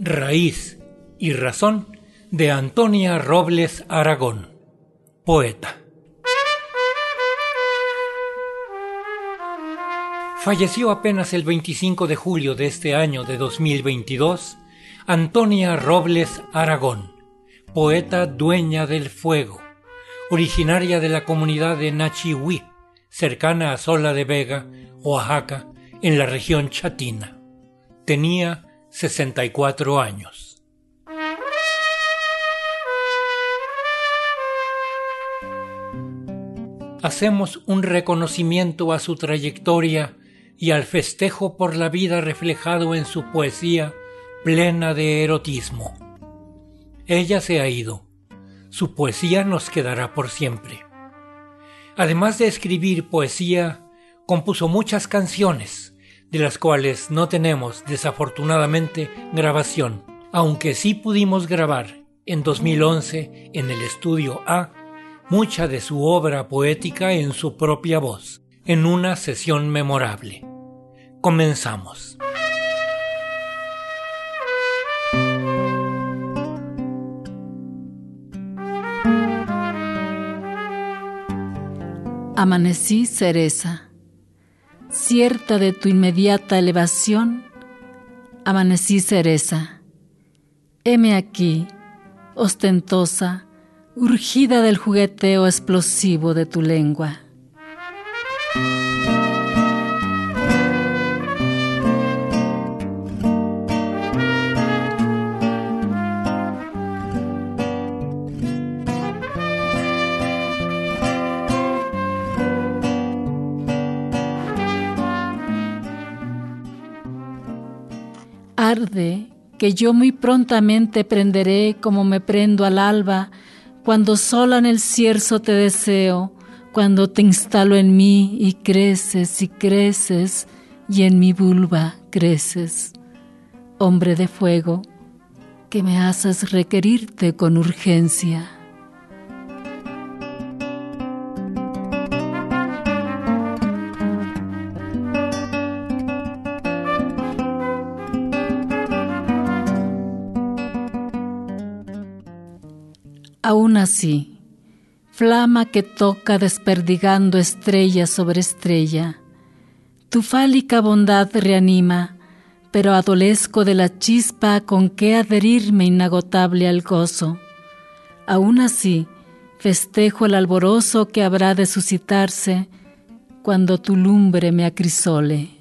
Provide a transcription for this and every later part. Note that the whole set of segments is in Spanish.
Raíz y razón de Antonia Robles Aragón, poeta. Falleció apenas el 25 de julio de este año de 2022 Antonia Robles Aragón, poeta dueña del fuego, originaria de la comunidad de Nachihui, cercana a Sola de Vega, Oaxaca, en la región chatina. Tenía 64 años. Hacemos un reconocimiento a su trayectoria y al festejo por la vida reflejado en su poesía plena de erotismo. Ella se ha ido. Su poesía nos quedará por siempre. Además de escribir poesía, compuso muchas canciones, de las cuales no tenemos desafortunadamente grabación, aunque sí pudimos grabar en 2011 en el estudio A mucha de su obra poética en su propia voz, en una sesión memorable. Comenzamos. Amanecí cereza cierta de tu inmediata elevación, amanecí cereza. Heme aquí, ostentosa, urgida del jugueteo explosivo de tu lengua. Que yo muy prontamente prenderé como me prendo al alba, cuando sola en el cierzo te deseo, cuando te instalo en mí y creces y creces, y en mi vulva creces. Hombre de fuego, que me haces requerirte con urgencia. Así, flama que toca desperdigando estrella sobre estrella, tu fálica bondad reanima, pero adolezco de la chispa con que adherirme inagotable al gozo. Aún así, festejo el alborozo que habrá de suscitarse cuando tu lumbre me acrisole.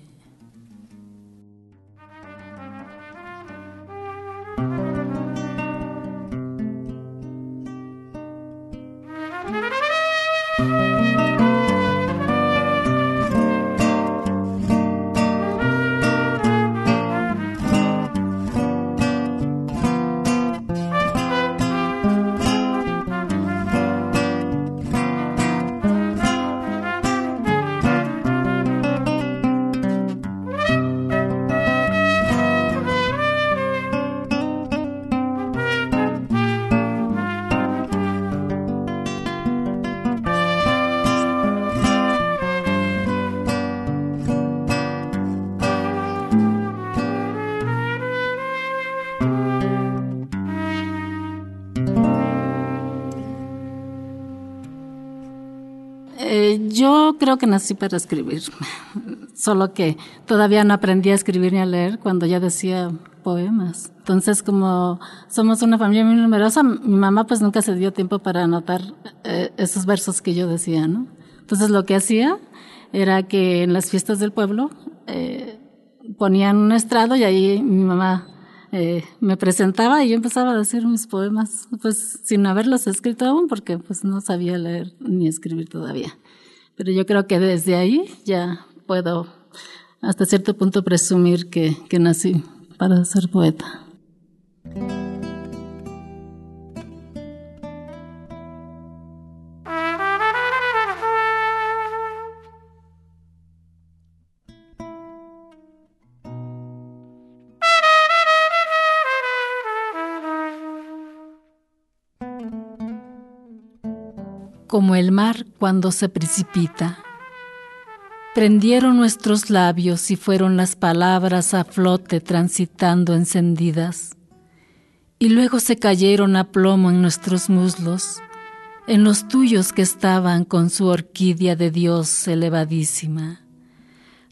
Yo creo que nací para escribir, solo que todavía no aprendí a escribir ni a leer cuando ya decía poemas. Entonces, como somos una familia muy numerosa, mi mamá pues nunca se dio tiempo para anotar eh, esos versos que yo decía, ¿no? Entonces, lo que hacía era que en las fiestas del pueblo eh, ponían un estrado y ahí mi mamá eh, me presentaba y yo empezaba a decir mis poemas, pues sin haberlos escrito aún, porque pues no sabía leer ni escribir todavía. Pero yo creo que desde ahí ya puedo hasta cierto punto presumir que, que nací para ser poeta. Como el mar cuando se precipita. Prendieron nuestros labios y fueron las palabras a flote transitando encendidas. y luego se cayeron a plomo en nuestros muslos, en los tuyos que estaban con su orquídea de Dios elevadísima.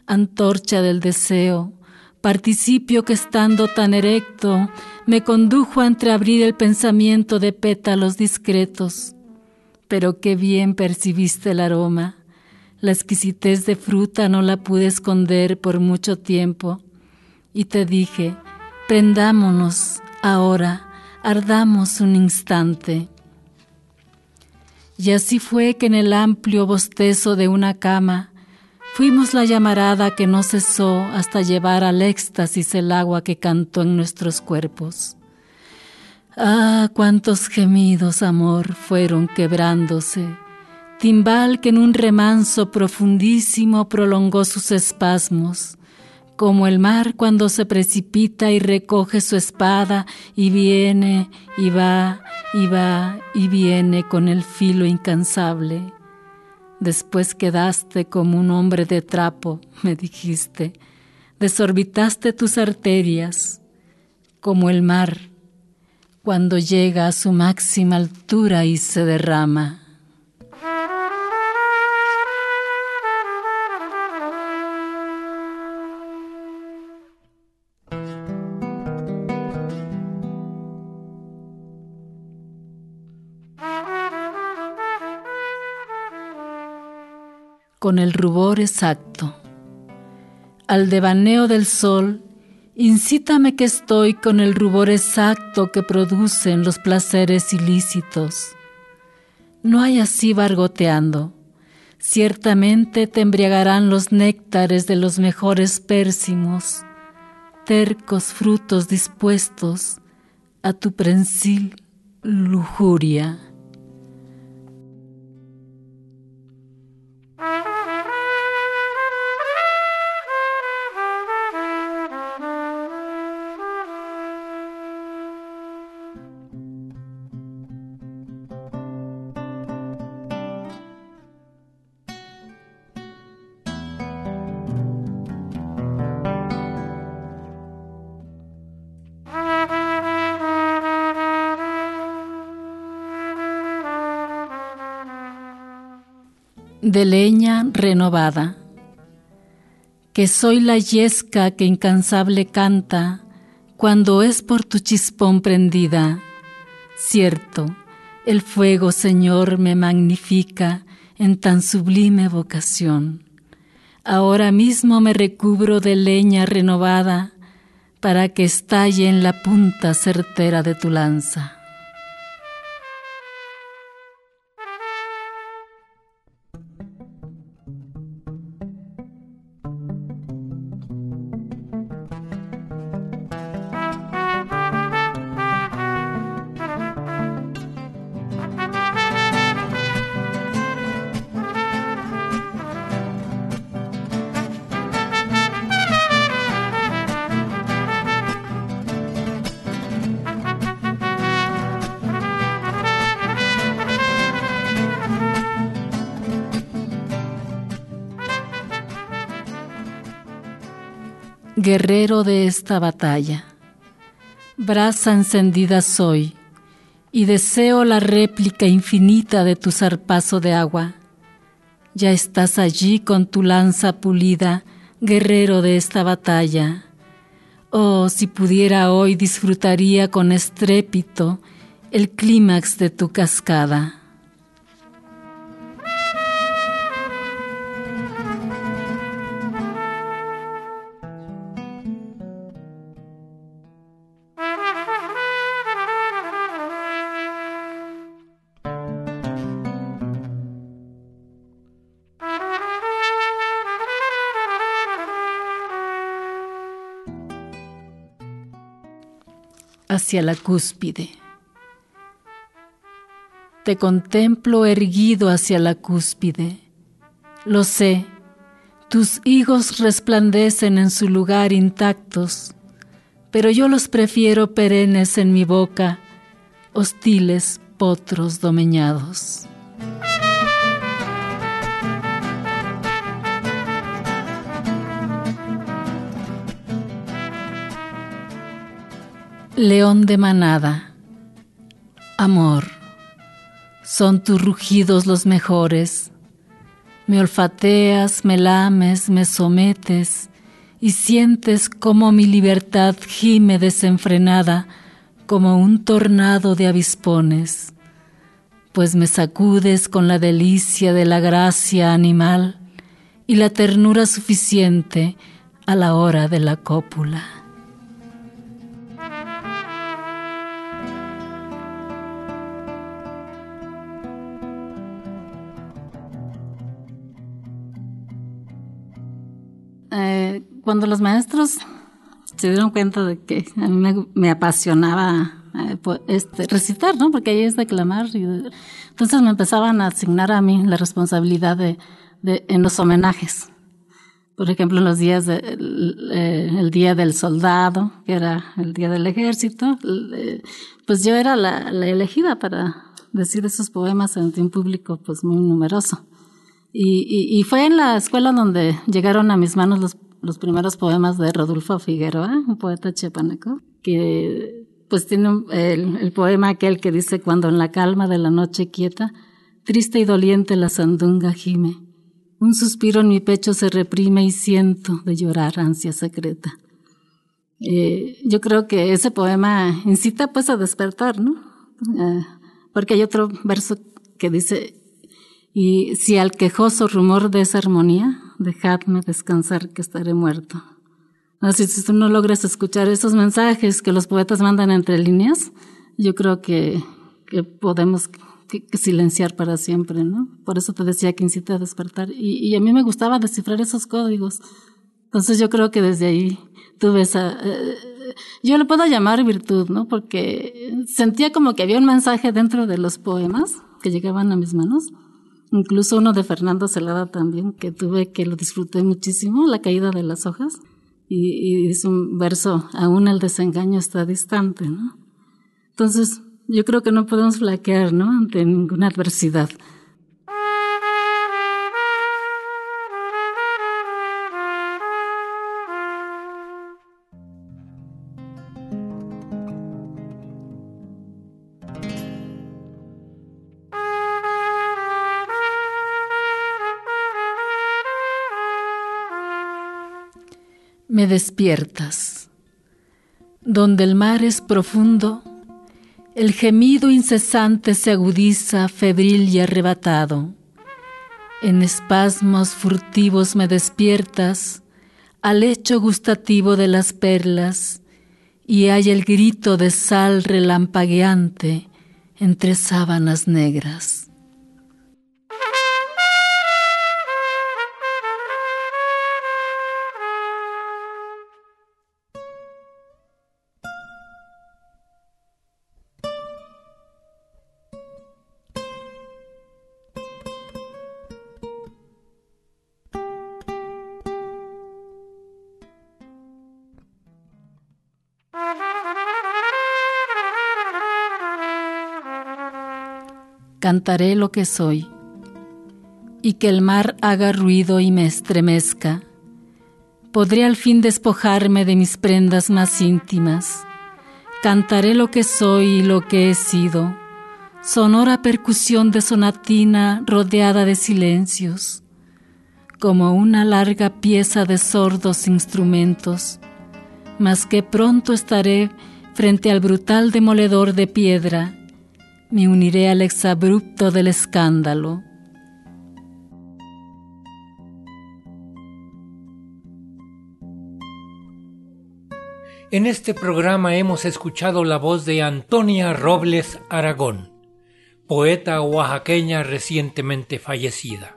Antorcha del deseo, participio que estando tan erecto me condujo a entreabrir el pensamiento de pétalos discretos. Pero qué bien percibiste el aroma. La exquisitez de fruta no la pude esconder por mucho tiempo. Y te dije, prendámonos ahora, ardamos un instante. Y así fue que en el amplio bostezo de una cama, Fuimos la llamarada que no cesó hasta llevar al éxtasis el agua que cantó en nuestros cuerpos. Ah, cuántos gemidos, amor, fueron quebrándose. Timbal que en un remanso profundísimo prolongó sus espasmos, como el mar cuando se precipita y recoge su espada y viene y va y va y viene con el filo incansable Después quedaste como un hombre de trapo, me dijiste. Desorbitaste tus arterias, como el mar, cuando llega a su máxima altura y se derrama. con el rubor exacto. Al devaneo del sol, incítame que estoy con el rubor exacto que producen los placeres ilícitos. No hay así bargoteando. Ciertamente te embriagarán los néctares de los mejores pérsimos, tercos frutos dispuestos a tu prensil lujuria. De leña renovada, que soy la yesca que incansable canta cuando es por tu chispón prendida. Cierto, el fuego, Señor, me magnifica en tan sublime vocación. Ahora mismo me recubro de leña renovada para que estalle en la punta certera de tu lanza. Guerrero de esta batalla. Brasa encendida soy, y deseo la réplica infinita de tu zarpazo de agua. Ya estás allí con tu lanza pulida, guerrero de esta batalla. Oh, si pudiera hoy disfrutaría con estrépito el clímax de tu cascada. Hacia la cúspide. Te contemplo erguido hacia la cúspide. Lo sé, tus higos resplandecen en su lugar intactos, pero yo los prefiero perennes en mi boca, hostiles potros domeñados. León de manada, amor, son tus rugidos los mejores. Me olfateas, me lames, me sometes y sientes como mi libertad gime desenfrenada como un tornado de avispones, pues me sacudes con la delicia de la gracia animal y la ternura suficiente a la hora de la cópula. Eh, cuando los maestros se dieron cuenta de que a mí me, apasionaba eh, este, recitar, ¿no? Porque ahí es declamar. Y entonces me empezaban a asignar a mí la responsabilidad de, en los homenajes. Por ejemplo, en los días de, eh, el, día del soldado, que era el día del ejército, pues yo era la, la, elegida para decir esos poemas ante un público pues muy numeroso. Y, y, y, fue en la escuela donde llegaron a mis manos los los primeros poemas de Rodolfo Figueroa, un poeta chiapaneco, que pues tiene el, el, poema aquel que dice, cuando en la calma de la noche quieta, triste y doliente la sandunga gime, un suspiro en mi pecho se reprime y siento de llorar ansia secreta. Eh, yo creo que ese poema incita pues a despertar, ¿no? Eh, porque hay otro verso que dice, y si al quejoso rumor de esa armonía, dejadme descansar que estaré muerto. Así, si tú no logras escuchar esos mensajes que los poetas mandan entre líneas, yo creo que, que podemos que, silenciar para siempre, ¿no? Por eso te decía que incita a despertar. Y, y, a mí me gustaba descifrar esos códigos. Entonces yo creo que desde ahí tuve esa... Eh, yo le puedo llamar virtud, ¿no? Porque sentía como que había un mensaje dentro de los poemas que llegaban a mis manos Incluso uno de Fernando Celada también, que tuve que lo disfruté muchísimo, La caída de las hojas. Y, es un verso, aún el desengaño está distante, ¿no? Entonces, yo creo que no podemos flaquear, ¿no? Ante ninguna adversidad. Me despiertas. Donde el mar es profundo, el gemido incesante se agudiza, febril y arrebatado. En espasmos furtivos me despiertas al hecho gustativo de las perlas, y hay el grito de sal relampagueante entre sábanas negras. Cantaré lo que soy, y que el mar haga ruido y me estremezca. Podré al fin despojarme de mis prendas más íntimas. Cantaré lo que soy y lo que he sido, sonora percusión de sonatina rodeada de silencios, como una larga pieza de sordos instrumentos, mas que pronto estaré frente al brutal demoledor de piedra me uniré al exabrupto del escándalo. En este programa hemos escuchado la voz de Antonia Robles Aragón, poeta oaxaqueña recientemente fallecida.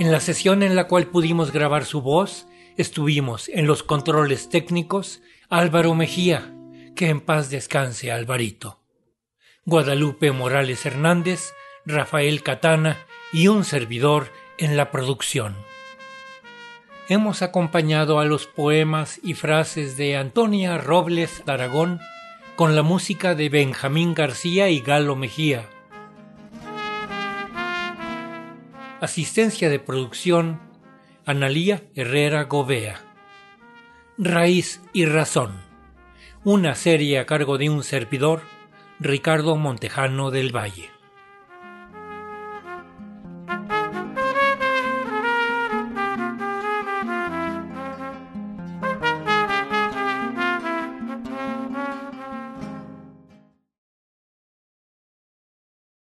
En la sesión en la cual pudimos grabar su voz, estuvimos en los controles técnicos Álvaro Mejía, que en paz descanse Alvarito. Guadalupe Morales Hernández, Rafael Catana y un servidor en la producción. Hemos acompañado a los poemas y frases de Antonia Robles Aragón con la música de Benjamín García y Galo Mejía. Asistencia de producción, Analía Herrera Govea. Raíz y razón una serie a cargo de un servidor, Ricardo Montejano del Valle.